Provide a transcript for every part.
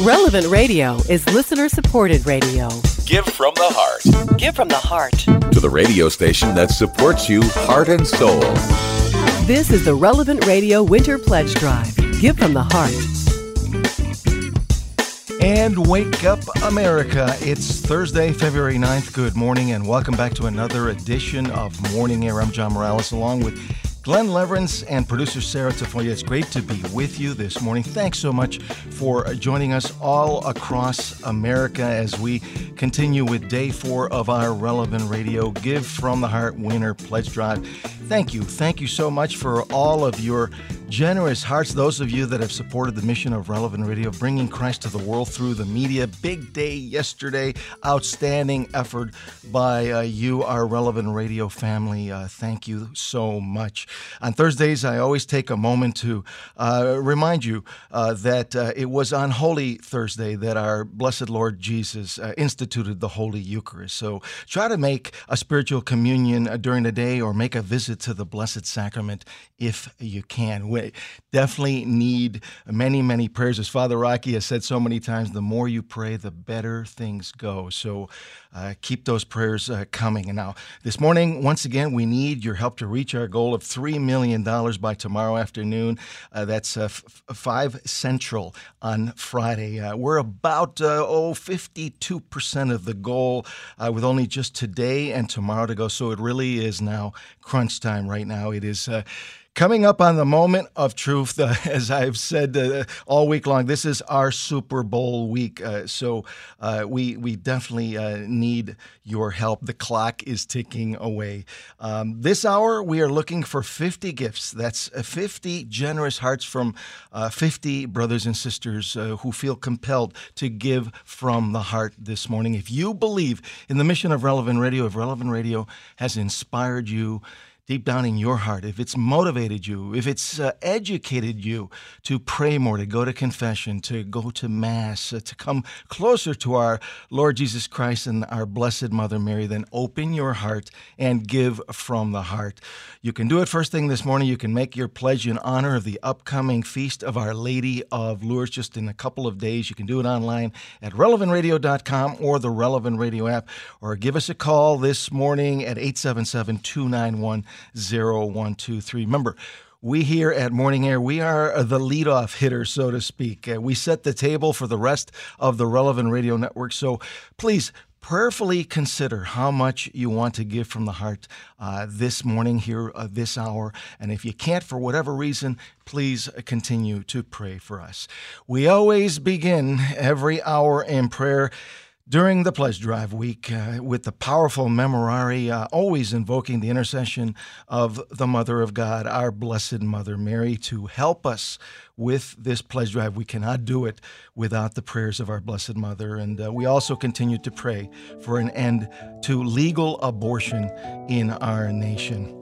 Relevant Radio is listener supported radio. Give from the heart. Give from the heart. To the radio station that supports you heart and soul. This is the Relevant Radio Winter Pledge Drive. Give from the heart. And wake up, America. It's Thursday, February 9th. Good morning, and welcome back to another edition of Morning Air. I'm John Morales, along with Glenn Leverance and producer Sarah Tafoya. It's great to be with you this morning. Thanks so much for joining us all across America as we continue with day four of our Relevant Radio Give from the Heart Winter Pledge Drive. Thank you. Thank you so much for all of your generous hearts, those of you that have supported the mission of Relevant Radio, bringing Christ to the world through the media. Big day yesterday, outstanding effort by uh, you, our Relevant Radio family. Uh, thank you so much. On Thursdays, I always take a moment to uh, remind you uh, that uh, it was on Holy Thursday that our blessed Lord Jesus uh, instituted the Holy Eucharist. So try to make a spiritual communion during the day or make a visit to the Blessed Sacrament if you can. Definitely need many, many prayers. As Father Rocky has said so many times, the more you pray, the better things go. So uh, keep those prayers uh, coming. And now, this morning, once again, we need your help to reach our goal of $3 million by tomorrow afternoon. Uh, that's uh, f- 5 Central on Friday. Uh, we're about, uh, oh, 52% of the goal with only just today and tomorrow to go. So it really is now crunch time right now. It is Coming up on the moment of truth, uh, as I've said uh, all week long, this is our Super Bowl week. Uh, so uh, we we definitely uh, need your help. The clock is ticking away. Um, this hour, we are looking for 50 gifts. That's uh, 50 generous hearts from 50 brothers and sisters who feel compelled to give from the heart this morning. If you believe in the mission of Relevant Radio, if Relevant Radio has inspired you, deep down in your heart, if it's motivated you, if it's uh, educated you to pray more, to go to confession, to go to Mass, uh, to come closer to our Lord Jesus Christ and our Blessed Mother Mary, then open your heart and give from the heart. You can do it first thing this morning. You can make your pledge in honor of the upcoming feast of Our Lady of Lourdes just in a couple of days. You can do it online at relevantradio.com or the Relevant Radio app, or give us a call this morning at 877 291 0123. Remember, we here at Morning Air, we are the leadoff hitter, so to speak. Uh, we set the table for the rest of the relevant radio network. So please prayerfully consider how much you want to give from the heart uh, this morning, here, uh, this hour. And if you can't, for whatever reason, please continue to pray for us. We always begin every hour in prayer during the pledge drive week uh, with the powerful memorare, uh, always invoking the intercession of the Mother of God, our Blessed Mother Mary, to help us with this pledge drive. We cannot do it without the prayers of our Blessed Mother. And uh, we also continue to pray for an end to legal abortion in our nation.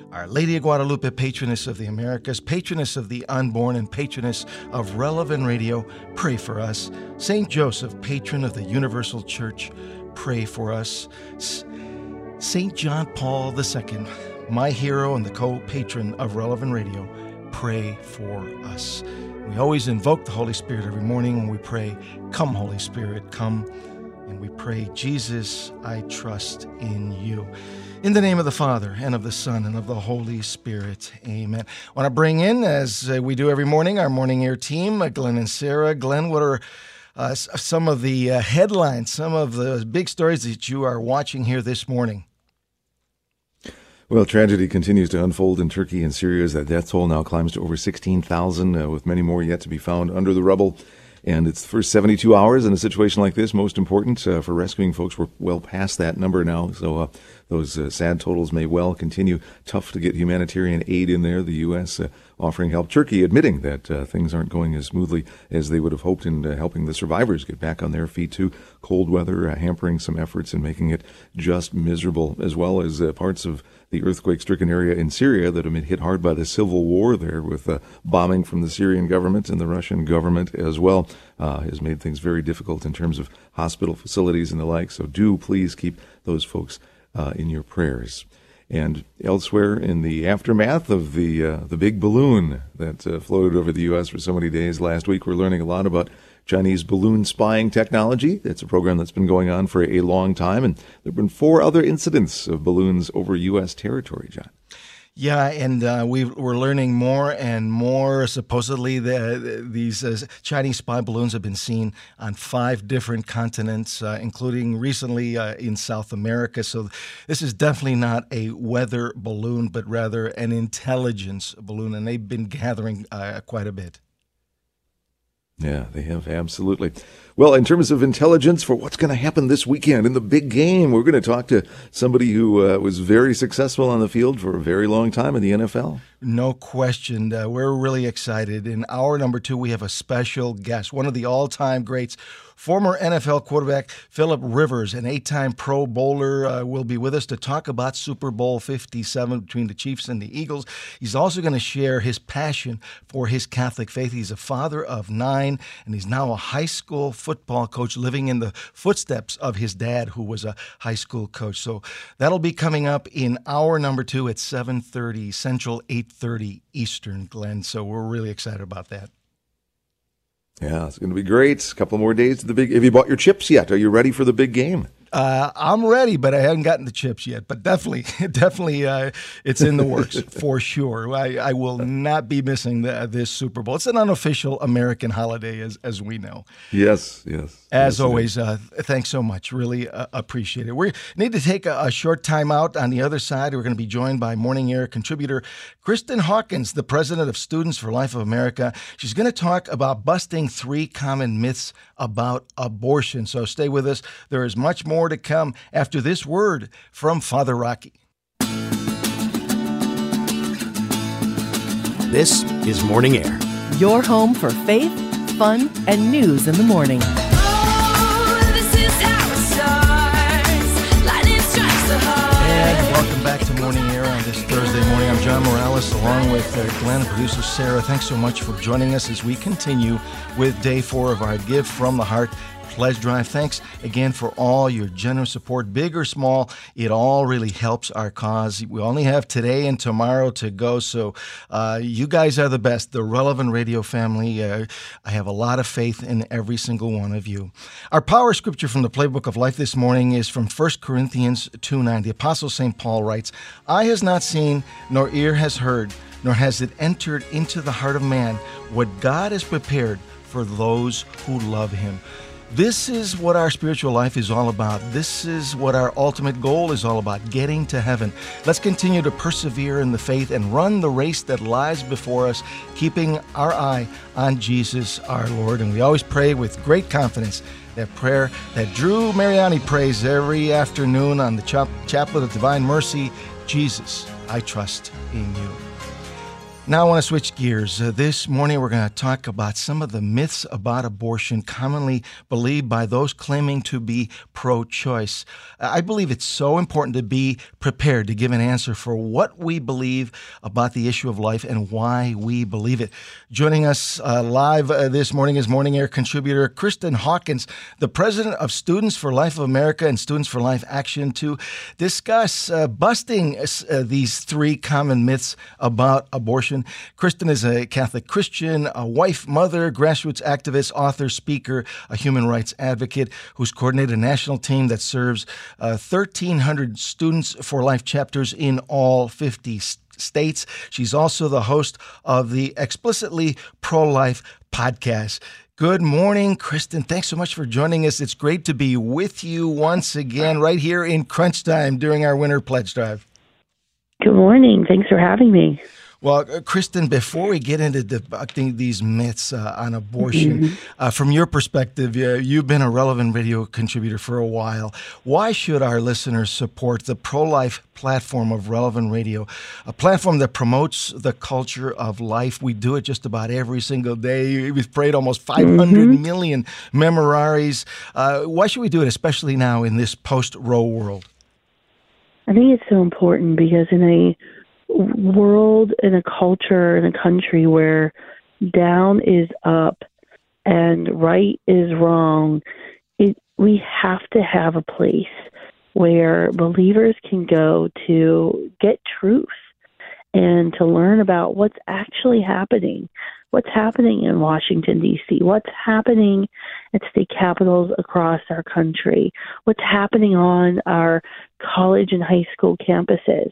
Our Lady of Guadalupe, patroness of the Americas, patroness of the unborn, and patroness of Relevant Radio, pray for us. Saint Joseph, patron of the Universal Church, pray for us. Saint John Paul II, my hero and the co patron of Relevant Radio, pray for us. We always invoke the Holy Spirit every morning when we pray, Come, Holy Spirit, come. And we pray, Jesus, I trust in you. In the name of the Father, and of the Son, and of the Holy Spirit. Amen. I want to bring in, as uh, we do every morning, our morning air team, uh, Glenn and Sarah. Glenn, what are uh, some of the uh, headlines, some of the big stories that you are watching here this morning? Well, tragedy continues to unfold in Turkey and Syria as that death toll now climbs to over 16,000, uh, with many more yet to be found under the rubble. And it's the first 72 hours in a situation like this, most important uh, for rescuing folks. We're well past that number now. So uh, those uh, sad totals may well continue. Tough to get humanitarian aid in there. The U.S. Uh, offering help. Turkey admitting that uh, things aren't going as smoothly as they would have hoped in uh, helping the survivors get back on their feet too. Cold weather uh, hampering some efforts and making it just miserable, as well as uh, parts of the earthquake-stricken area in Syria that have been hit hard by the civil war there, with bombing from the Syrian government and the Russian government as well, has made things very difficult in terms of hospital facilities and the like. So do please keep those folks in your prayers. And elsewhere in the aftermath of the uh, the big balloon that uh, floated over the U.S. for so many days last week, we're learning a lot about Chinese balloon spying technology. It's a program that's been going on for a long time, and there have been four other incidents of balloons over U.S. territory, John. Yeah, and uh, we are learning more and more. Supposedly, the, these uh, Chinese spy balloons have been seen on five different continents, uh, including recently uh, in South America. So, this is definitely not a weather balloon, but rather an intelligence balloon, and they've been gathering uh, quite a bit. Yeah, they have absolutely. Well, in terms of intelligence for what's going to happen this weekend in the big game, we're going to talk to somebody who uh, was very successful on the field for a very long time in the NFL. No question. Uh, we're really excited. In hour number two, we have a special guest, one of the all time greats Former NFL quarterback Philip Rivers, an eight time Pro Bowler, uh, will be with us to talk about Super Bowl 57 between the Chiefs and the Eagles. He's also going to share his passion for his Catholic faith. He's a father of nine, and he's now a high school football coach living in the footsteps of his dad, who was a high school coach. So that'll be coming up in hour number two at 7.30 Central, 8.30 Eastern, Glenn. So we're really excited about that. Yeah, it's going to be great. A couple more days to the big. Have you bought your chips yet? Are you ready for the big game? Uh, I'm ready, but I haven't gotten the chips yet. But definitely, definitely, uh, it's in the works for sure. I, I, will not be missing the, this Super Bowl. It's an unofficial American holiday, as as we know. Yes, yes. As yes, always, uh, thanks so much. Really uh, appreciate it. We need to take a, a, short time out. On the other side, we're going to be joined by Morning Air contributor Kristen Hawkins, the president of Students for Life of America. She's going to talk about busting three common myths about abortion. So stay with us. There is much more to come after this word from Father Rocky. This is Morning Air. Your home for faith, fun, and news in the morning. And welcome back to Morning Air on this Thursday morning. I'm John Morales along with uh, Glenn, producer Sarah. Thanks so much for joining us as we continue with day four of our Give from the Heart pledge drive. Thanks again for all your generous support, big or small. It all really helps our cause. We only have today and tomorrow to go, so uh, you guys are the best, the relevant radio family. Uh, I have a lot of faith in every single one of you. Our power scripture from the Playbook of Life this morning is from 1 Corinthians 2 9. The Apostle St. Paul writes, Eye has not seen, nor ear has heard, nor has it entered into the heart of man what God has prepared for those who love him. This is what our spiritual life is all about. This is what our ultimate goal is all about getting to heaven. Let's continue to persevere in the faith and run the race that lies before us, keeping our eye on Jesus our Lord. And we always pray with great confidence that prayer that Drew Mariani prays every afternoon on the Chaplet of Divine Mercy Jesus, I trust in you. Now, I want to switch gears. Uh, this morning, we're going to talk about some of the myths about abortion commonly believed by those claiming to be pro choice. I believe it's so important to be prepared to give an answer for what we believe about the issue of life and why we believe it. Joining us uh, live uh, this morning is Morning Air contributor Kristen Hawkins, the president of Students for Life of America and Students for Life Action, to discuss uh, busting uh, these three common myths about abortion. Kristen is a Catholic Christian, a wife, mother, grassroots activist, author, speaker, a human rights advocate who's coordinated a national team that serves uh, 1,300 Students for Life chapters in all 50 states. She's also the host of the Explicitly Pro Life podcast. Good morning, Kristen. Thanks so much for joining us. It's great to be with you once again right here in crunch time during our winter pledge drive. Good morning. Thanks for having me. Well, uh, Kristen, before we get into debunking these myths uh, on abortion, mm-hmm. uh, from your perspective, uh, you've been a relevant radio contributor for a while. Why should our listeners support the pro life platform of Relevant Radio, a platform that promotes the culture of life? We do it just about every single day. We've prayed almost 500 mm-hmm. million memorares. Uh, why should we do it, especially now in this post Roe world? I think it's so important because in a world, in a culture, in a country where down is up and right is wrong, it, we have to have a place where believers can go to get truth and to learn about what's actually happening. What's happening in Washington, D.C., what's happening at state capitals across our country, what's happening on our college and high school campuses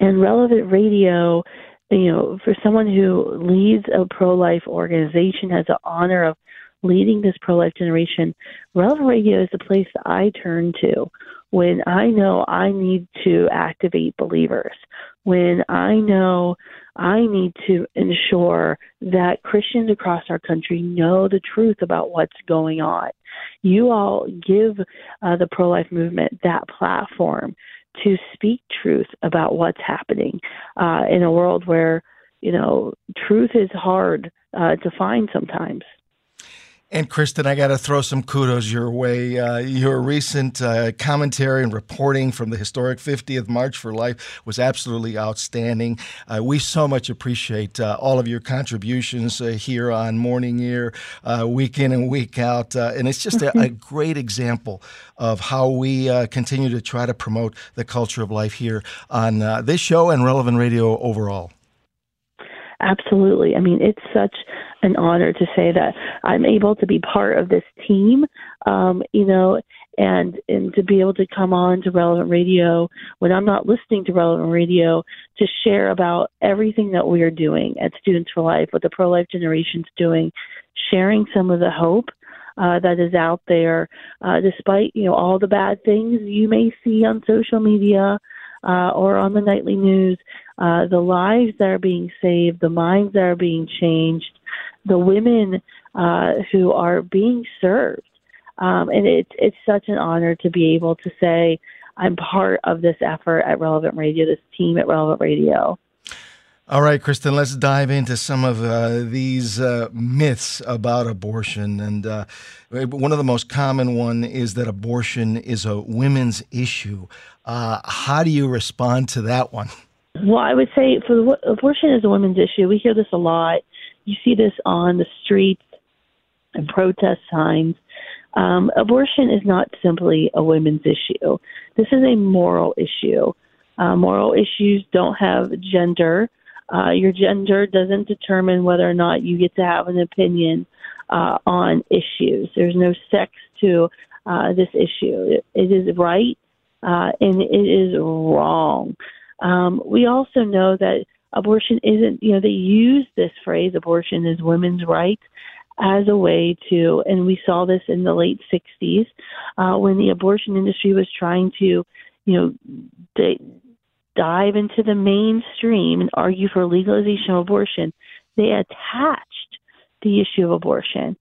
and relevant radio you know for someone who leads a pro-life organization has the honor of leading this pro-life generation relevant radio is the place that i turn to when i know i need to activate believers when i know i need to ensure that christians across our country know the truth about what's going on. You all give uh, the pro-life movement that platform to speak truth about what's happening uh, in a world where you know truth is hard uh, to find sometimes. And Kristen, I got to throw some kudos your way. Uh, your recent uh, commentary and reporting from the historic 50th March for Life was absolutely outstanding. Uh, we so much appreciate uh, all of your contributions uh, here on Morning Air, uh, week in and week out. and it's just a, a, great example of how we continue to try to promote the culture of life here on this show and Relevant Radio overall. Absolutely. I mean, it's such an honor to say that I'm able to be part of this team, um, you know, and and to be able to come on to Relevant Radio when I'm not listening to Relevant Radio to share about everything that we are doing at Students for Life, what the pro life generation's doing, sharing some of the hope uh, that is out there, uh, despite you know all the bad things you may see on social media uh, or on the nightly news. Uh, the lives that are being saved, the minds that are being changed, the women uh, who are being served. Um, and it's it's such an honor to be able to say I'm part of this effort at Relevant Radio, this team at Relevant Radio. All right, Kristen, let's dive into some of uh, these uh, myths about abortion. And uh, one of the most common one is that abortion is a women's issue. Uh, how do you respond to that one? Well, I would say for the, abortion is a women's issue. We hear this a lot. You see this on the streets and protest signs. Um, abortion is not simply a women's issue. This is a moral issue. Uh, moral issues don't have gender. Uh, your gender doesn't determine whether or not you get to have an opinion uh, on issues. There's no sex to uh, this issue. it, it is right uh, and it is wrong. Um, we also know that abortion isn't, you know, they use this phrase, abortion is women's rights, as a way to, and we saw this in the late 60s uh, when the abortion industry was trying to, you know, they dive into the mainstream and argue for legalization of abortion. They attached the issue of abortion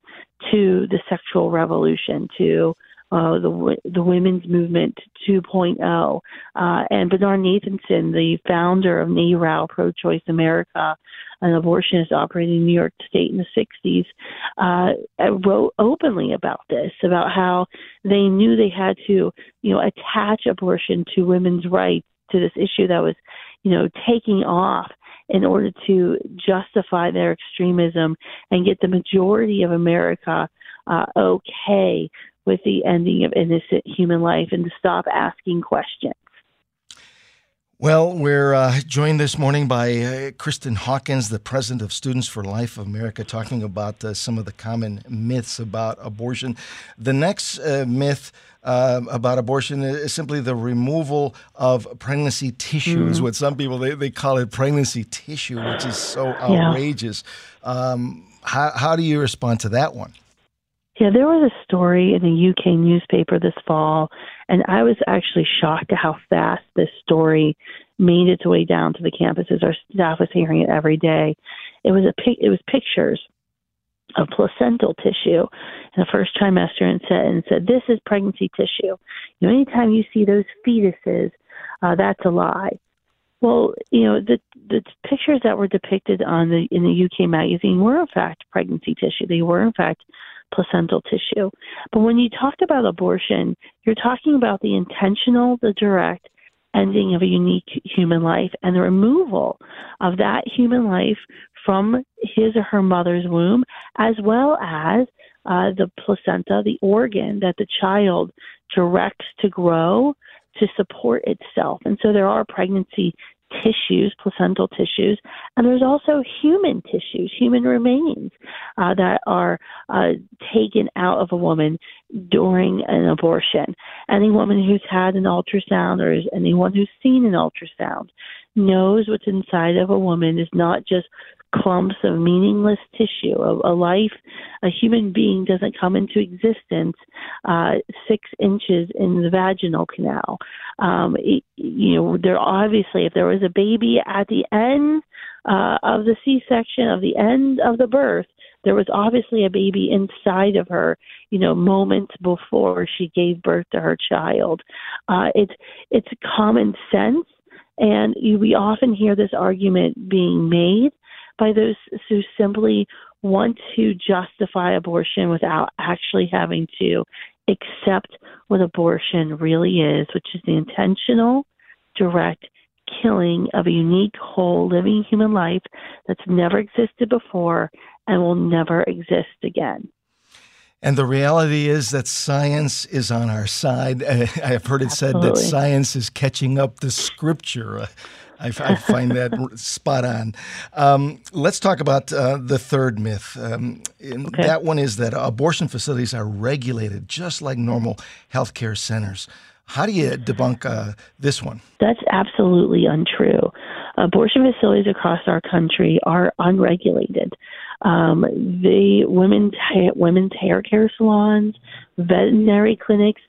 to the sexual revolution, to uh, the the women's movement 2.0, uh, and Bernard Nathanson, the founder of NARAL, Pro-Choice America, an abortionist operating in New York State in the 60s, uh, wrote openly about this, about how they knew they had to, you know, attach abortion to women's rights to this issue that was, you know, taking off in order to justify their extremism and get the majority of America uh, okay with the ending of innocent human life and to stop asking questions. Well, we're uh, joined this morning by uh, Kristen Hawkins, the president of Students for Life of America, talking about uh, some of the common myths about abortion. The next uh, myth uh, about abortion is simply the removal of pregnancy tissue, is mm. what some people they, they call it pregnancy tissue, which is so outrageous. Yeah. Um, how, how do you respond to that one? Yeah, there was a story in a UK newspaper this fall, and I was actually shocked at how fast this story made its way down to the campuses. Our staff was hearing it every day. It was a it was pictures of placental tissue in the first trimester and said and said this is pregnancy tissue. You know, anytime you see those fetuses, uh, that's a lie. Well, you know, the the pictures that were depicted on the in the UK magazine were in fact pregnancy tissue. They were in fact placental tissue. But when you talk about abortion, you're talking about the intentional, the direct ending of a unique human life and the removal of that human life from his or her mother's womb, as well as uh, the placenta, the organ that the child directs to grow to support itself. And so there are pregnancy tissues, placental tissues, and there's also human tissues, human remains uh, that are uh, taken out of a woman during an abortion. Any woman who's had an ultrasound or is anyone who's seen an ultrasound knows what's inside of a woman is not just clumps of meaningless tissue. A, a life, a human being doesn't come into existence uh, six inches in the vaginal canal. Um, it, you know, there obviously, if there was a baby at the end uh, of the C-section, of the end of the birth, there was obviously a baby inside of her, you know, moments before she gave birth to her child. Uh, it's it's common sense, and we often hear this argument being made by those who simply want to justify abortion without actually having to accept what abortion really is, which is the intentional, direct killing of a unique, whole, living human life that's never existed before and will never exist again. And the reality is that science is on our side. I have heard it said that science is catching up to scripture. I, I find that spot on. Um, let's talk about uh, the third myth. Um, okay. That one is that abortion facilities are regulated just like normal healthcare centers. How do you debunk uh, this one? That's absolutely untrue. Abortion facilities across our country are unregulated. Um, the women's women's hair care salons, veterinary clinics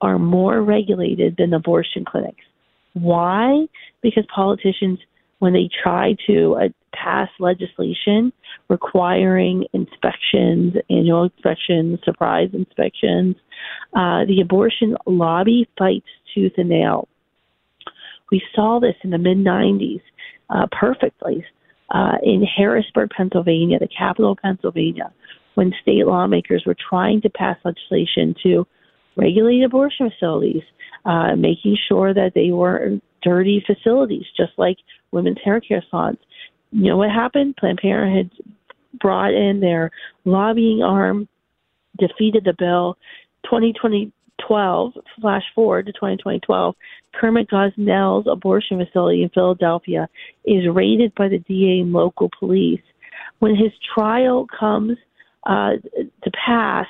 are more regulated than abortion clinics. Why? Because politicians, when they try to uh, pass legislation requiring inspections, annual inspections, surprise inspections, uh, the abortion lobby fights tooth and nail. We saw this in the mid 90s uh, perfectly uh, in Harrisburg, Pennsylvania, the capital of Pennsylvania, when state lawmakers were trying to pass legislation to regulate abortion facilities, uh, making sure that they weren't dirty facilities, just like women's hair care salons. You know what happened? Planned Parenthood brought in their lobbying arm, defeated the bill. 2012, flash forward to 2012, Kermit Gosnell's abortion facility in Philadelphia is raided by the DA and local police. When his trial comes uh, to pass,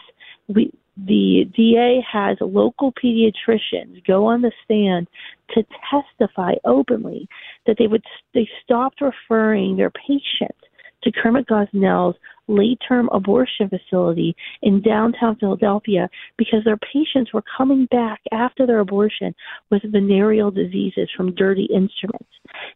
we, the DA has local pediatricians go on the stand to testify openly that they would they stopped referring their patients to Kermit Gosnell's late term abortion facility in downtown Philadelphia because their patients were coming back after their abortion with venereal diseases from dirty instruments.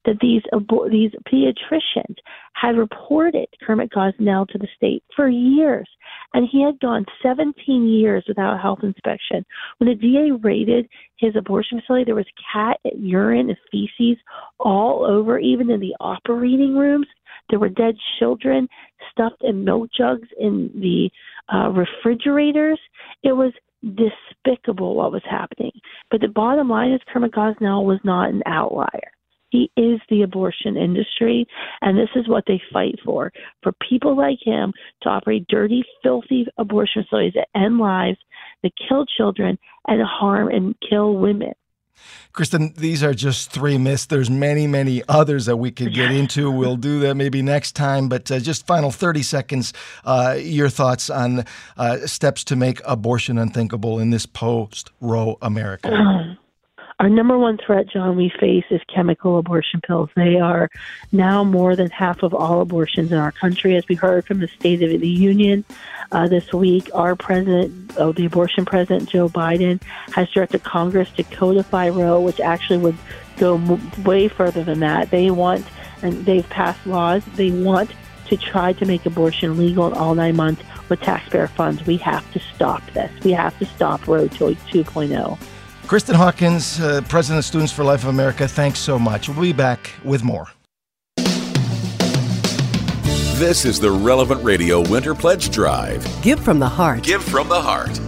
That these abor- these pediatricians had reported Kermit Gosnell to the state for years, and he had gone 17 years without health inspection. When the DA raided his abortion facility, there was cat urine and feces all over, even in the operating rooms. There were dead children stuffed in milk jugs in the uh, refrigerators. It was despicable what was happening. But the bottom line is Kermit Gosnell was not an outlier. He is the abortion industry, and this is what they fight for for people like him to operate dirty, filthy abortion facilities that end lives, that kill children, and harm and kill women. Kristen, these are just three myths. There's many, many others that we could get into. We'll do that maybe next time. But uh, just final 30 seconds, uh, your thoughts on uh, steps to make abortion unthinkable in this post Roe America. Our number one threat, John, we face is chemical abortion pills. They are now more than half of all abortions in our country. As we heard from the State of the Union uh, this week, our president, oh, the abortion president, Joe Biden, has directed Congress to codify Roe, which actually would go way further than that. They want, and they've passed laws, they want to try to make abortion legal in all nine months with taxpayer funds. We have to stop this. We have to stop Roe 2.0. Kristen Hawkins, uh, President of Students for Life of America, thanks so much. We'll be back with more. This is the Relevant Radio Winter Pledge Drive. Give from the heart. Give from the heart.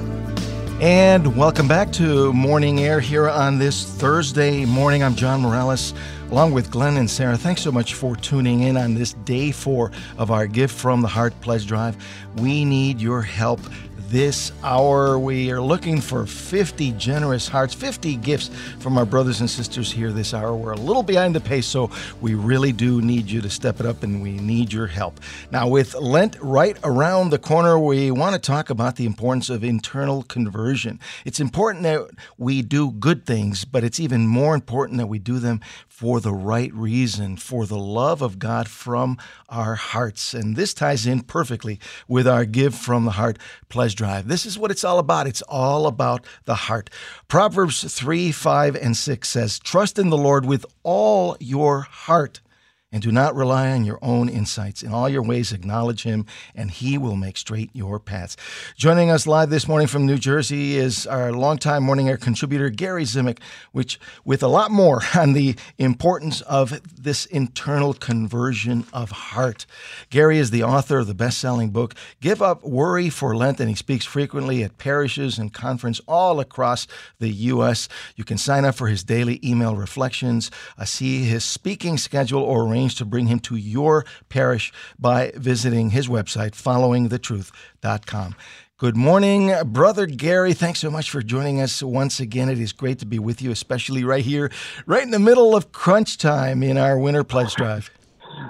And welcome back to Morning Air here on this Thursday morning. I'm John Morales along with Glenn and Sarah. Thanks so much for tuning in on this day four of our Give from the Heart Pledge Drive. We need your help this hour. We are looking for 50 generous hearts, 50 gifts from our brothers and sisters here this hour. We're a little behind the pace, so we really do need you to step it up and we need your help. Now, with Lent right around the corner, we want to talk about the importance of internal conversion. It's important that we do good things, but it's even more important that we do them for the right reason, for the love of God from our hearts. And this ties in perfectly with our Give from the Heart pledge drive. This is what it's all about. It's all about the heart. Proverbs 3, 5, and 6 says, Trust in the Lord with all your heart and do not rely on your own insights. In all your ways, acknowledge him, and he will make straight your paths. Joining us live this morning from New Jersey is our longtime morning air contributor, Gary Zimak, which with a lot more on the importance of this internal conversion of heart. Gary is the author of the best selling book, Give Up Worry for Lent, and he speaks frequently at parishes and conference all across the U.S. You can sign up for his daily email reflections, uh, see his speaking schedule, or arranged to bring him to your parish by visiting his website, followingthetruth.com. Good morning, Brother Gary. Thanks so much for joining us once again. It is great to be with you, especially right here, right in the middle of crunch time in our winter pledge drive.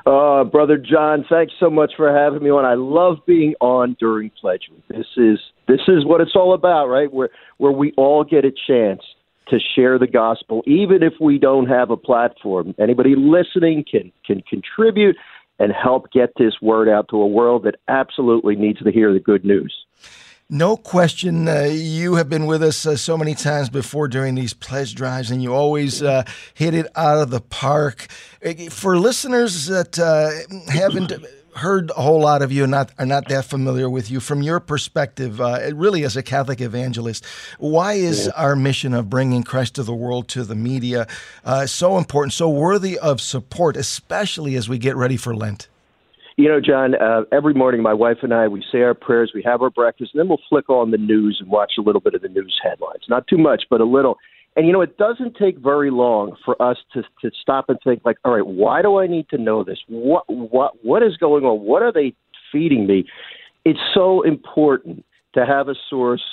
Uh, Brother John, thanks so much for having me on. I love being on during pledge. Week. This is this is what it's all about, right? Where where we all get a chance to share the gospel, even if we don't have a platform. Anybody listening can can contribute and help get this word out to a world that absolutely needs to hear the good news. No question. Uh, you have been with us uh, so many times before during these pledge drives, and you always uh, hit it out of the park. Uh, for listeners that uh, haven't heard a whole lot of you and not are not that familiar with you from your perspective, uh, really as a Catholic evangelist. Why is our mission of bringing Christ to the world to the media uh, so important, so worthy of support, especially as we get ready for Lent? You know, John, uh, every morning my wife and I, we say our prayers, we have our breakfast, and then we'll flick on the news and watch a little bit of the news headlines. Not too much, but a little. And you know, it doesn't take very long for us to to stop and think like, all right, why do I need to know this? What what what is going on? What are they feeding me? It's so important to have a source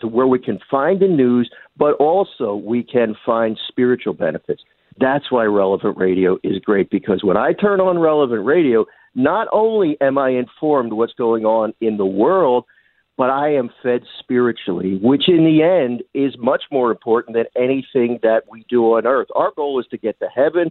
to where we can find the news, but also we can find spiritual benefits. That's why relevant radio is great because when I turn on relevant radio, not only am I informed what's going on in the world, but I am fed spiritually, which in the end is much more important than anything that we do on earth. Our goal is to get to heaven.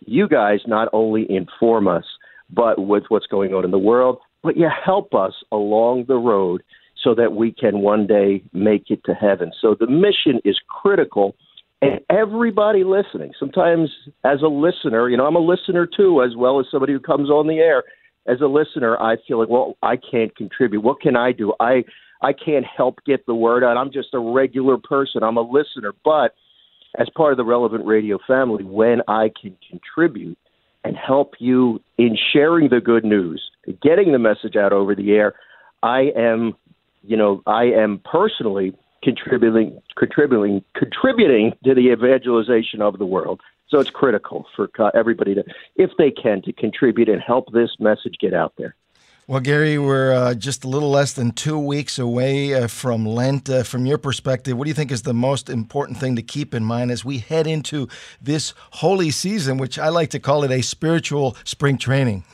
You guys not only inform us, but with what's going on in the world, but you help us along the road so that we can one day make it to heaven. So the mission is critical. And everybody listening, sometimes as a listener, you know, I'm a listener too, as well as somebody who comes on the air as a listener, I feel like, well, I can't contribute. What can I do? I I can't help get the word out. I'm just a regular person. I'm a listener, but as part of the relevant radio family, when I can contribute and help you in sharing the good news, getting the message out over the air, I am, you know, I am personally contributing contributing contributing to the evangelization of the world. So it's critical for everybody to, if they can, to contribute and help this message get out there. Well, Gary, we're uh, just a little less than two weeks away uh, from Lent. Uh, from your perspective, what do you think is the most important thing to keep in mind as we head into this holy season, which I like to call it a spiritual spring training?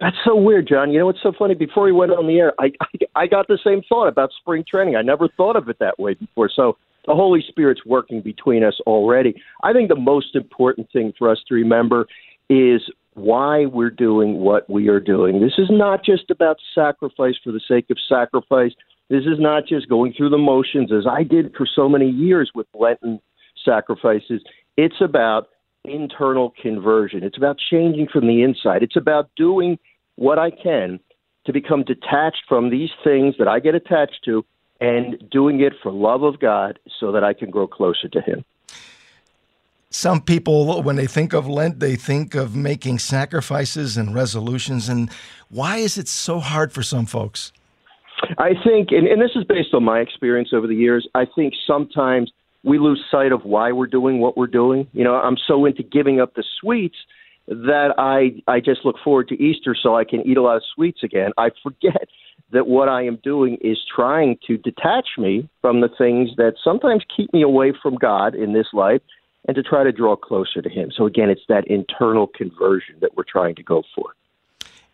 That's so weird, John. You know what's so funny? Before we went on the air, I, I I got the same thought about spring training. I never thought of it that way before. So The Holy Spirit's working between us already. I think the most important thing for us to remember is why we're doing what we are doing. This is not just about sacrifice for the sake of sacrifice. This is not just going through the motions as I did for so many years with Lenten sacrifices. It's about internal conversion. It's about changing from the inside. It's about doing what I can to become detached from these things that I get attached to and doing it for love of God so that I can grow closer to Him. Some people, when they think of Lent, they think of making sacrifices and resolutions. And why is it so hard for some folks? I think, and, and this is based on my experience over the years, I think sometimes we lose sight of why we're doing what we're doing. You know, I'm so into giving up the sweets that I I just look forward to Easter so I can eat a lot of sweets again. I forget that what I am doing is trying to detach me from the things that sometimes keep me away from God in this life and to try to draw closer to Him. So again, it's that internal conversion that we're trying to go for.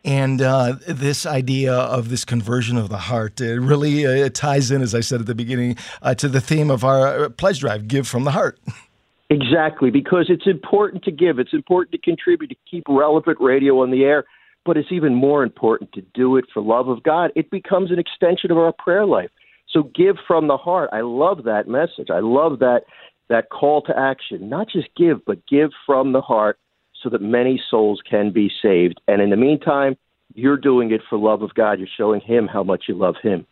And uh, this idea of this conversion of the heart it really uh, ties in, as I said at the beginning, uh, to the theme of our uh, pledge drive give from the heart. Exactly, because it's important to give, it's important to contribute, to keep relevant radio on the air, but it's even more important to do it for love of God. It becomes an extension of our prayer life. So give from the heart. I love that message. I love that that call to action. Not just give, but give from the heart so that many souls can be saved. And in the meantime, you're doing it for love of God. You're showing Him how much you love Him.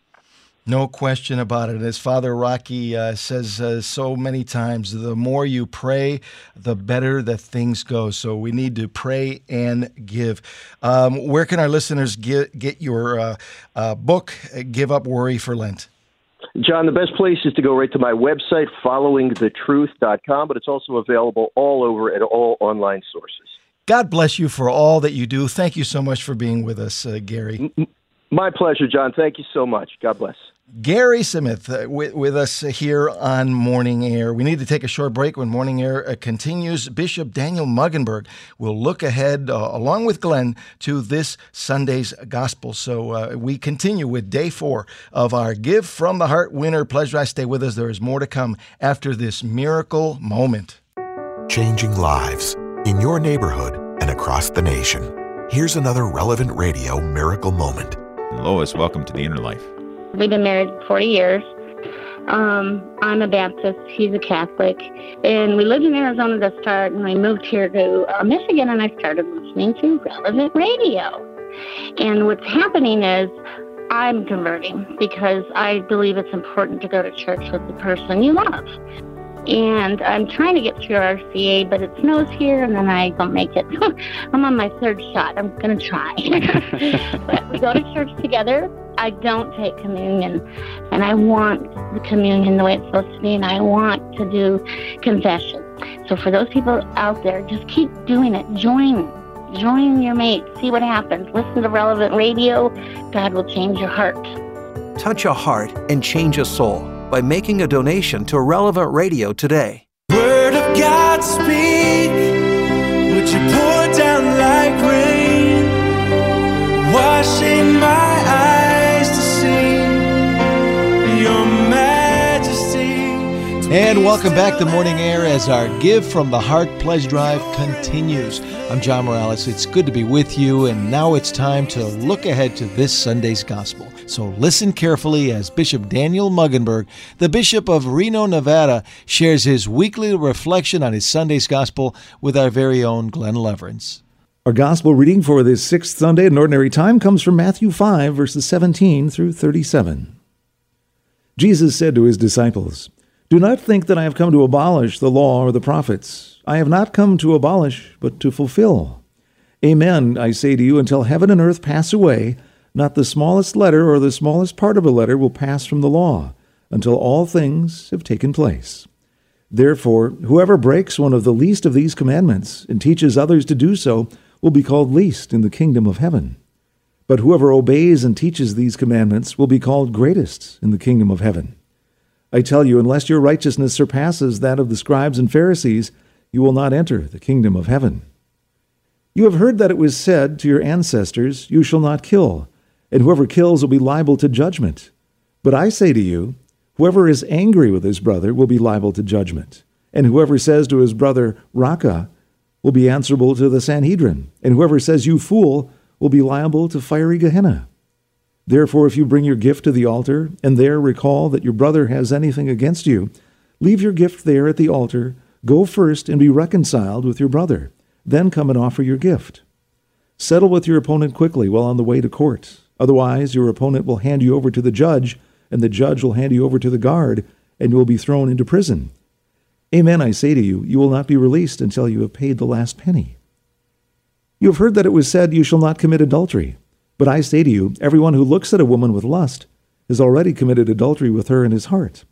No question about it. As Father Rocky uh, says uh, so many times, the more you pray, the better that things go. So we need to pray and give. Um, where can our listeners get, get your uh, uh book, Give Up Worry for Lent? John, the best place is to go right to my website, followingthetruth.com, but it's also available all over at all online sources. God bless you for all that you do. Thank you so much for being with us, uh, Gary. My pleasure, John. Thank you so much. God bless. Gary Smith uh, with, with, us here on Morning Air. We need to take a short break when Morning Air uh, continues. Bishop Daniel Mueggenborg will look ahead, uh, along with Glenn, to this Sunday's gospel. So uh, we continue with day four of our Give from the Heart winter pleasure. I stay with us. There is more to come after this miracle moment. Changing lives in your neighborhood and across the nation. Here's another relevant radio miracle moment. Lois, welcome to the inner life. We've been married 40 years. Um, I'm a Baptist. He's a Catholic. And we lived in Arizona to start, and we moved here to uh, Michigan, and I started listening to relevant radio. And what's happening is I'm converting because I believe it's important to go to church with the person you love and I'm trying to get through RCIA, but it snows here, and then I don't make it. I'm on my third shot. I'm gonna try. but we go to church together. I don't take communion, and I want the communion the way it's supposed to be, and I want to do confession. So for those people out there, just keep doing it. Join. Join your mate. See what happens. Listen to relevant radio. God will change your heart. Touch a heart and change a soul by making a donation to Relevant Radio today. Word of God speak, would you pour down like rain, washing my eyes to see your majesty. And welcome back to Morning Air as our Give from the Heart Pledge Drive continues. I'm John Morales. It's good to be with you, and now it's time to look ahead to this Sunday's Gospel. So listen carefully as Bishop Daniel Mueggenborg, the Bishop of Reno, Nevada, shares his weekly reflection on his Sunday's Gospel with our very own Glenn Leverance. Our Gospel reading for this sixth Sunday in Ordinary Time comes from Matthew 5, verses 17 through 37. Jesus said to his disciples, Do not think that I have come to abolish the law or the prophets. I have not come to abolish, but to fulfill. Amen, I say to you, until heaven and earth pass away, not the smallest letter or the smallest part of a letter will pass from the law until all things have taken place. Therefore, whoever breaks one of the least of these commandments and teaches others to do so will be called least in the kingdom of heaven. But whoever obeys and teaches these commandments will be called greatest in the kingdom of heaven. I tell you, unless your righteousness surpasses that of the scribes and Pharisees, you will not enter the kingdom of heaven. You have heard that it was said to your ancestors, You shall not kill and whoever kills will be liable to judgment. But I say to you, Whoever is angry with his brother will be liable to judgment. And whoever says to his brother, Raca, will be answerable to the Sanhedrin. And whoever says, You fool, will be liable to fiery Gehenna. Therefore, if you bring your gift to the altar, and there recall that your brother has anything against you, leave your gift there at the altar, go first and be reconciled with your brother. Then come and offer your gift. Settle with your opponent quickly while on the way to court. Otherwise, your opponent will hand you over to the judge, and the judge will hand you over to the guard, and you will be thrown into prison. Amen, I say to you, you will not be released until you have paid the last penny. You have heard that it was said, You shall not commit adultery. But I say to you, everyone who looks at a woman with lust has already committed adultery with her in his heart.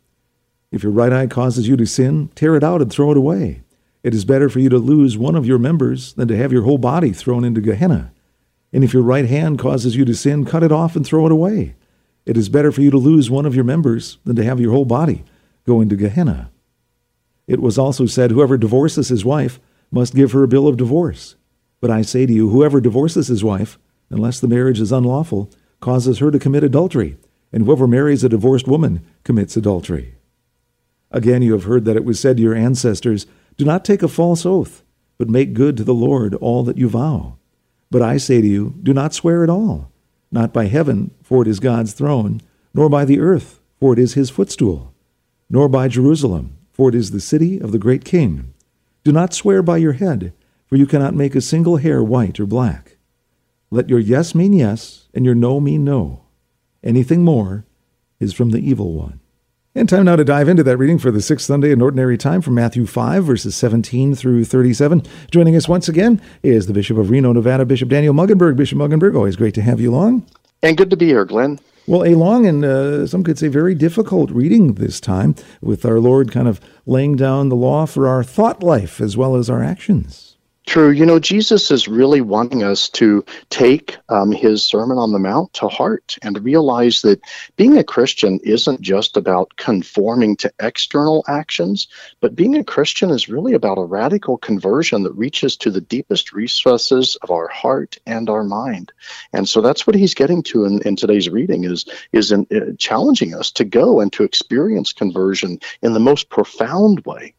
If your right eye causes you to sin, tear it out and throw it away. It is better for you to lose one of your members than to have your whole body thrown into Gehenna. And if your right hand causes you to sin, cut it off and throw it away. It is better for you to lose one of your members than to have your whole body go into Gehenna. It was also said, Whoever divorces his wife must give her a bill of divorce. But I say to you, whoever divorces his wife, unless the marriage is unlawful, causes her to commit adultery, and whoever marries a divorced woman commits adultery. Again, you have heard that it was said to your ancestors, Do not take a false oath, but make good to the Lord all that you vow. But I say to you, do not swear at all, not by heaven, for it is God's throne, nor by the earth, for it is his footstool, nor by Jerusalem, for it is the city of the great king. Do not swear by your head, for you cannot make a single hair white or black. Let your yes mean yes, and your no mean no. Anything more is from the evil one. And time now to dive into that reading for the sixth Sunday in Ordinary Time from Matthew 5, verses 17 through 37. Joining us once again is the Bishop of Reno, Nevada, Bishop Daniel Mueggenborg. Bishop Mueggenborg, always great to have you along. And good to be here, Glenn. Well, a long and uh, some could say very difficult reading this time, with our Lord kind of laying down the law for our thought life as well as our actions. True. You know, Jesus is really wanting us to take um, his Sermon on the Mount to heart and realize that being a Christian isn't just about conforming to external actions, but being a Christian is really about a radical conversion that reaches to the deepest recesses of our heart and our mind. And so that's what he's getting to in, in today's reading is, is in, uh, challenging us to go and to experience conversion in the most profound way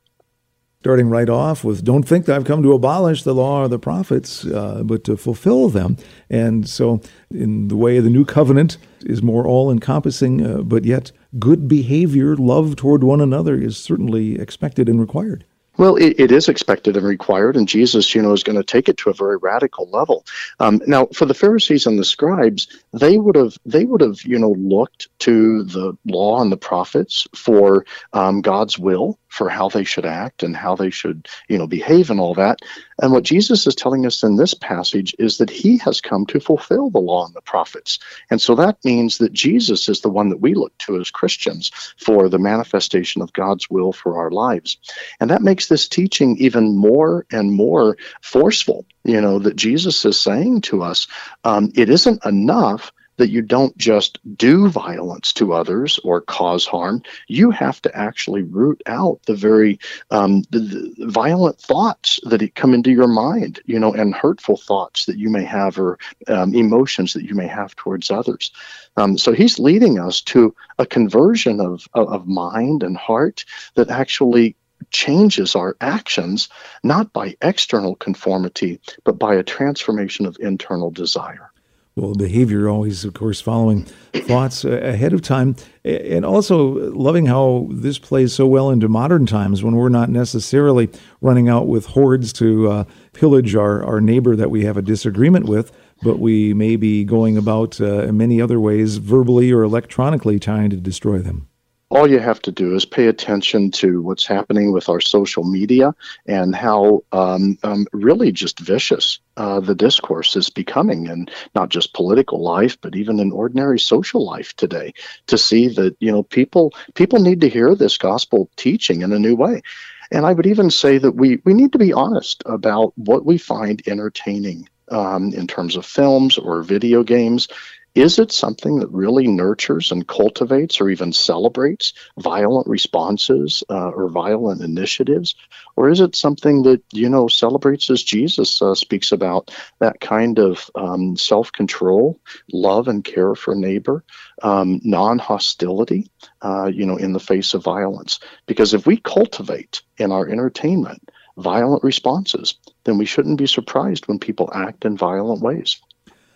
starting right off with don't think that I've come to abolish the law or the prophets, uh, but to fulfill them. And so, in the way of the new covenant is more all encompassing, uh, but yet good behavior, love toward one another is certainly expected and required. Well, it, it is expected and required, and Jesus, you know, is going to take it to a very radical level. Um, now, for the Pharisees and the scribes, they would have they would have you know looked to the law and the prophets for um, God's will for how they should act and how they should you know behave and all that. And what Jesus is telling us in this passage is that He has come to fulfill the law and the prophets, and so that means that Jesus is the one that we look to as Christians for the manifestation of God's will for our lives, and that makes this teaching even more and more forceful. You know, that Jesus is saying to us, um, it isn't enough that you don't just do violence to others or cause harm. You have to actually root out the very um, the, the violent thoughts that come into your mind, you know, and hurtful thoughts that you may have or um, emotions that you may have towards others. Um, so he's leading us to a conversion of, of, of mind and heart that actually changes our actions, not by external conformity, but by a transformation of internal desire. Well, behavior always, of course, following thoughts ahead of time. And also loving how this plays so well into modern times when we're not necessarily running out with hordes to uh, pillage our, our neighbor that we have a disagreement with, but we may be going about uh, in many other ways, verbally or electronically, trying to destroy them all you have to do is pay attention to what's happening with our social media and how um, um, really just vicious uh, the discourse is becoming, and not just political life, but even in ordinary social life today. To see that you know people people need to hear this gospel teaching in a new way. And I would even say that we, we need to be honest about what we find entertaining um, in terms of films or video games is it something that really nurtures and cultivates or even celebrates violent responses uh, or violent initiatives? Or is it something that, you know, celebrates as Jesus uh, speaks about that kind of um, self control, love and care for neighbor, um, non hostility, uh, you know, in the face of violence? Because if we cultivate in our entertainment violent responses, then we shouldn't be surprised when people act in violent ways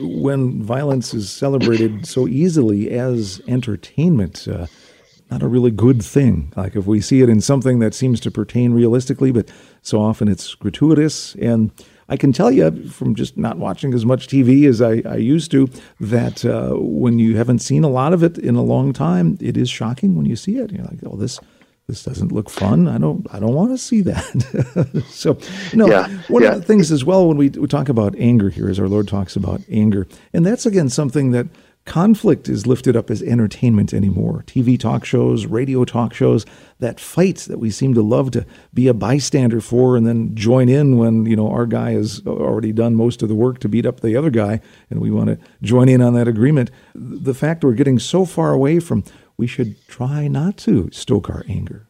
when violence is celebrated so easily as entertainment, uh, not a really good thing. Like if we see it in something that seems to pertain realistically, but so often it's gratuitous. And I can tell you from just not watching as much TV as I, I used to that uh, when you haven't seen a lot of it in a long time, it is shocking when you see it. You're like, oh, this this doesn't look fun. I don't I don't want to see that. so no, yeah, one yeah. of the things as well when we, we talk about anger here, as our Lord talks about anger, and that's again something that conflict is lifted up as entertainment anymore. TV talk shows, radio talk shows, that fight that we seem to love to be a bystander for and then join in when, you know, our guy has already done most of the work to beat up the other guy and we want to join in on that agreement. The fact we're getting so far away from we should try not to stoke our anger.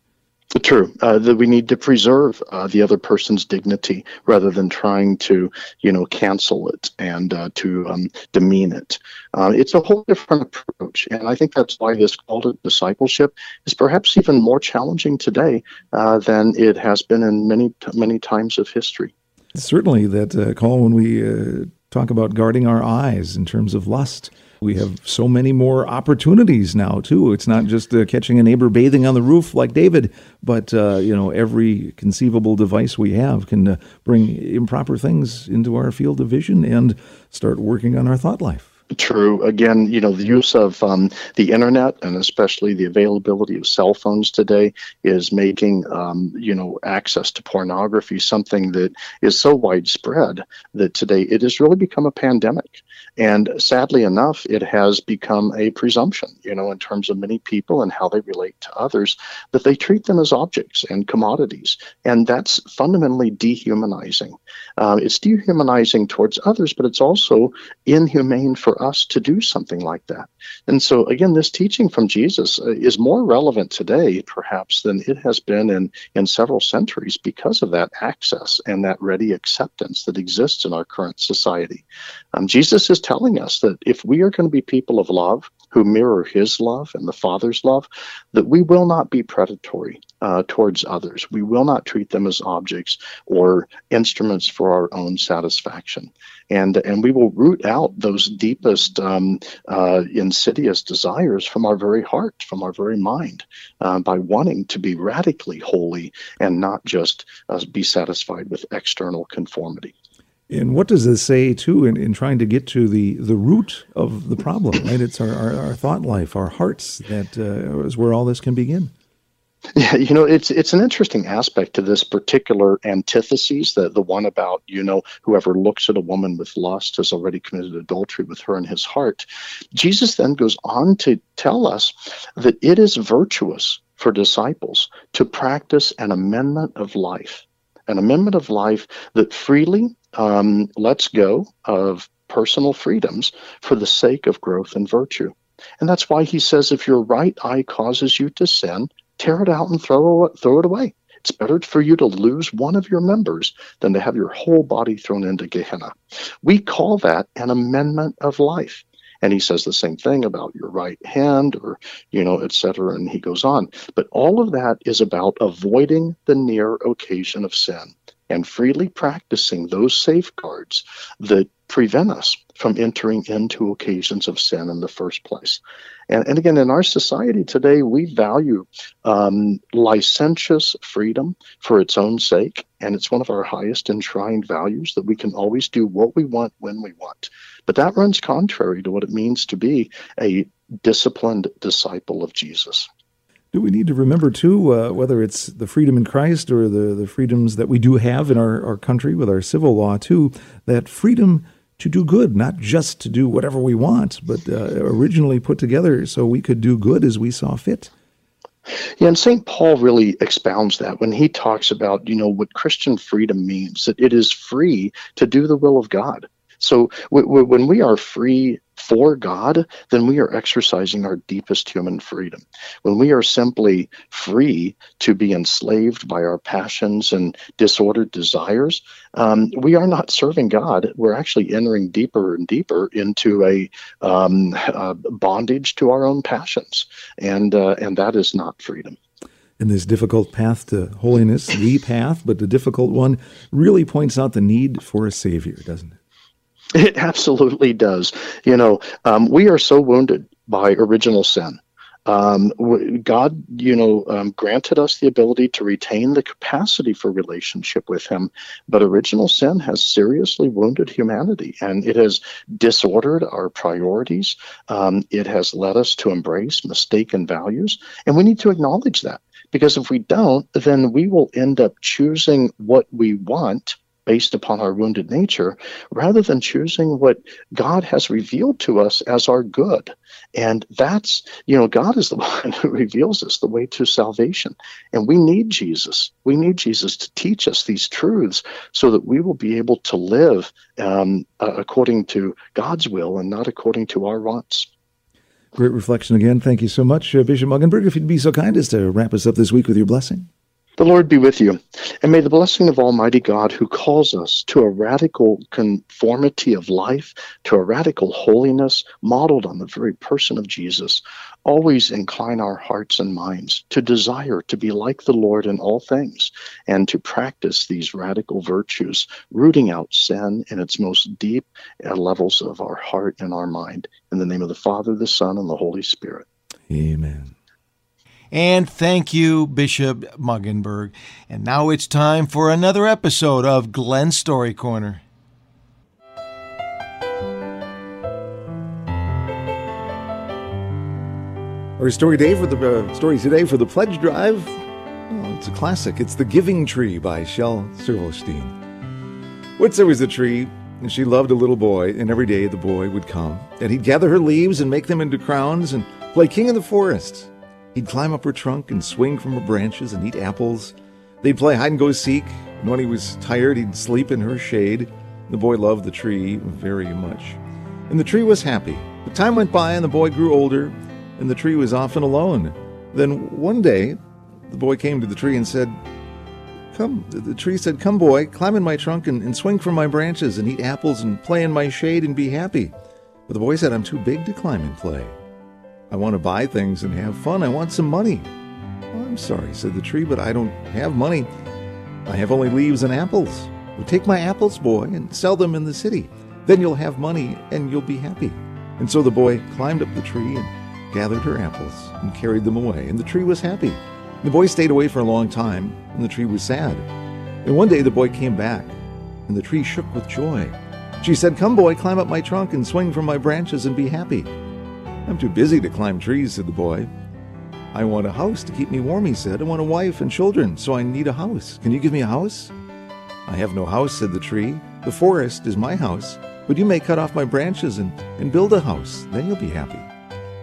True. Uh, that we need to preserve uh, the other person's dignity rather than trying to, you know, cancel it and uh, to um, demean it. Uh, it's a whole different approach, and I think that's why this call to discipleship is perhaps even more challenging today uh, than it has been in many many times of history. Certainly, that uh, call when we talk about guarding our eyes in terms of lust. We have so many more opportunities now too. It's not just uh, catching a neighbor bathing on the roof like David, but uh, you know every conceivable device we have can uh, bring improper things into our field of vision and start working on our thought life. True. Again, you know, the use of um, the internet and especially the availability of cell phones today is making, um, you know, access to pornography something that is so widespread that today it has really become a pandemic. And sadly enough, it has become a presumption, you know, in terms of many people and how they relate to others, that they treat them as objects and commodities. And that's fundamentally dehumanizing. Uh, it's dehumanizing towards others, but it's also inhumane for us to do something like that. And so, again, this teaching from Jesus uh, is more relevant today, perhaps, than it has been in, in several centuries because of that access and that ready acceptance that exists in our current society. Um, Jesus is telling us that if we are going to be people of love who mirror his love and the Father's love, that we will not be predatory uh, towards others. We will not treat them as objects or instruments for our own satisfaction. And, and we will root out those deepest um, uh, insidious desires from our very heart, from our very mind, uh, by wanting to be radically holy and not just uh, be satisfied with external conformity. And what does this say too in, in trying to get to the, the root of the problem, right? It's our, our, our thought life, our hearts that uh, is where all this can begin. Yeah, you know, it's it's an interesting aspect to this particular antithesis, the the one about, you know, whoever looks at a woman with lust has already committed adultery with her in his heart. Jesus then goes on to tell us that it is virtuous for disciples to practice an amendment of life, an amendment of life that freely um, lets go of personal freedoms for the sake of growth and virtue. And that's why he says if your right eye causes you to sin, tear it out and throw, throw it away. It's better for you to lose one of your members than to have your whole body thrown into Gehenna. We call that an amendment of life. And he says the same thing about your right hand or, you know, et cetera. And he goes on. But all of that is about avoiding the near occasion of sin and freely practicing those safeguards that prevent us from entering into occasions of sin in the first place. And, and again, in our society today, we value um, licentious freedom for its own sake. And it's one of our highest enshrined values that we can always do what we want when we want. But that runs contrary to what it means to be a disciplined disciple of Jesus. Do we need to remember too, uh, whether it's the freedom in Christ or the, the freedoms that we do have in our, our country with our civil law too, that freedom to do good, not just to do whatever we want, but uh, originally put together so we could do good as we saw fit? Yeah, and St. Paul really expounds that when he talks about, you know, what Christian freedom means, that it is free to do the will of God. So w- w- when we are free for God, then we are exercising our deepest human freedom. When we are simply free to be enslaved by our passions and disordered desires, um, we are not serving God. We're actually entering deeper and deeper into a, um, a bondage to our own passions, and uh, and that is not freedom. And this difficult path to holiness, the path, but the difficult one, really points out the need for a Savior, doesn't it? It absolutely does. You know, um, we are so wounded by original sin. Um, God, you know, um, granted us the ability to retain the capacity for relationship with Him, but original sin has seriously wounded humanity, and it has disordered our priorities. Um, it has led us to embrace mistaken values, and we need to acknowledge that because if we don't, then we will end up choosing what we want based upon our wounded nature rather than choosing what God has revealed to us as our good. And that's, you know, God is the one who reveals us the way to salvation. And we need Jesus. We need Jesus to teach us these truths so that we will be able to live um, uh, according to God's will and not according to our wants. Great reflection again. Thank you so much, uh, Bishop Mueggenborg. If you'd be so kind as to wrap us up this week with your blessing. The Lord be with you, and may the blessing of Almighty God, who calls us to a radical conformity of life, to a radical holiness modeled on the very person of Jesus, always incline our hearts and minds to desire to be like the Lord in all things and to practice these radical virtues, rooting out sin in its most deep levels of our heart and our mind. In the name of the Father, the Son, and the Holy Spirit. Amen. And thank you, Bishop Mueggenborg. And now it's time for another episode of Glenn's Story Corner. Our story day for the uh, story today for the pledge drive. Oh, it's a classic. It's "The Giving Tree" by Shel Silverstein. Once there was a tree, and she loved a little boy, and every day the boy would come, and he'd gather her leaves and make them into crowns and play king of the forest. He'd climb up her trunk and swing from her branches and eat apples. They'd play hide and go seek, and when he was tired, he'd sleep in her shade. The boy loved the tree very much. And the tree was happy. But time went by, and the boy grew older, and the tree was often alone. Then one day, the boy came to the tree and said, Come, the tree said, Come, boy, climb in my trunk and, and swing from my branches and eat apples and play in my shade and be happy. But the boy said, I'm too big to climb and play. I want to buy things and have fun. I want some money. Oh, I'm sorry, said the tree, but I don't have money. I have only leaves and apples. Well, take my apples, boy, and sell them in the city. Then you'll have money and you'll be happy. And so the boy climbed up the tree and gathered her apples and carried them away. And the tree was happy. The boy stayed away for a long time, and the tree was sad. And one day the boy came back, and the tree shook with joy. She said, Come, boy, climb up my trunk and swing from my branches and be happy. I'm too busy to climb trees, said the boy. I want a house to keep me warm, he said. I want a wife and children, so I need a house. Can you give me a house? I have no house, said the tree. The forest is my house, but you may cut off my branches and, and build a house. Then you'll be happy.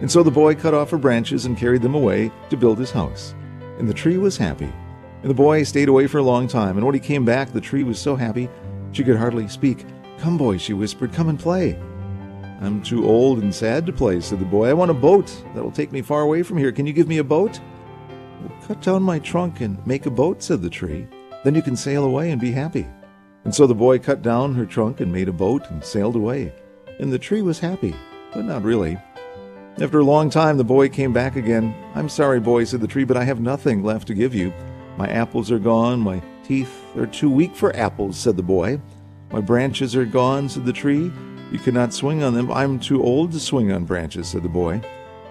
And so the boy cut off her branches and carried them away to build his house. And the tree was happy. And the boy stayed away for a long time, and when he came back, the tree was so happy she could hardly speak. Come, boy, she whispered, come and play. I'm too old and sad to play, said the boy. I want a boat that'll take me far away from here. Can you give me a boat? Well, cut down my trunk and make a boat, said the tree. Then you can sail away and be happy. And so the boy cut down her trunk and made a boat and sailed away. And the tree was happy, but not really. After a long time, the boy came back again. I'm sorry, boy, said the tree, but I have nothing left to give you. My apples are gone. My teeth are too weak for apples, said the boy. My branches are gone, said the tree. You cannot swing on them. I'm too old to swing on branches, said the boy.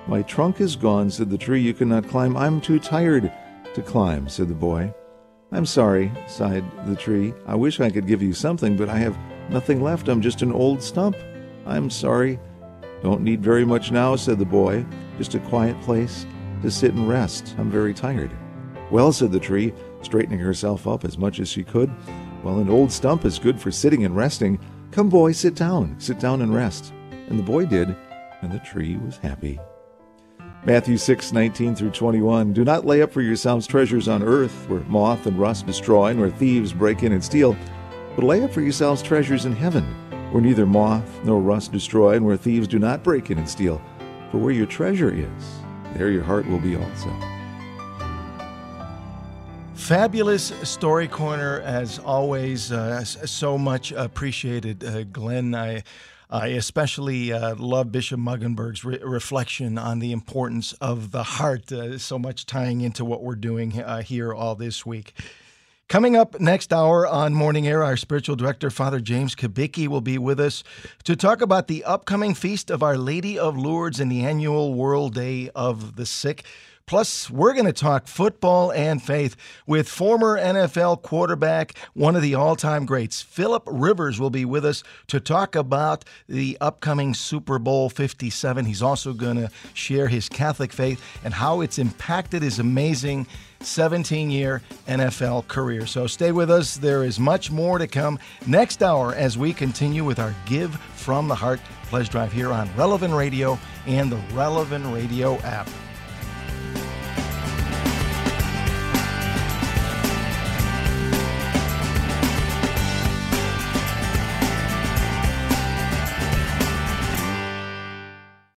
My trunk is gone, said the tree. You cannot climb. I'm too tired to climb, said the boy. I'm sorry, sighed the tree. I wish I could give you something, but I have nothing left. I'm just an old stump. I'm sorry. Don't need very much now, said the boy. Just a quiet place to sit and rest. I'm very tired. Well, said the tree, straightening herself up as much as she could. Well, an old stump is good for sitting and resting. Come, boy, sit down, sit down and rest. And the boy did, and the tree was happy. Matthew 6, 19 through 21. Do not lay up for yourselves treasures on earth, where moth and rust destroy, and where thieves break in and steal, but lay up for yourselves treasures in heaven, where neither moth nor rust destroy, and where thieves do not break in and steal. For where your treasure is, there your heart will be also. Fabulous story corner as always. Uh, so much appreciated, uh, Glenn. I, I especially uh, love Bishop Mueggenborg's re- reflection on the importance of the heart. Uh, so much tying into what we're doing uh, here all this week. Coming up next hour on Morning Air, our spiritual director, Father James Kubicki, will be with us to talk about the upcoming feast of Our Lady of Lourdes and the annual World Day of the Sick. Plus, we're going to talk football and faith with former NFL quarterback, one of the all time greats. Philip Rivers will be with us to talk about the upcoming Super Bowl 57. He's also going to share his Catholic faith and how it's impacted his amazing 17 year NFL career. So stay with us. There is much more to come next hour as we continue with our Give from the Heart Pledge Drive here on Relevant Radio and the Relevant Radio app.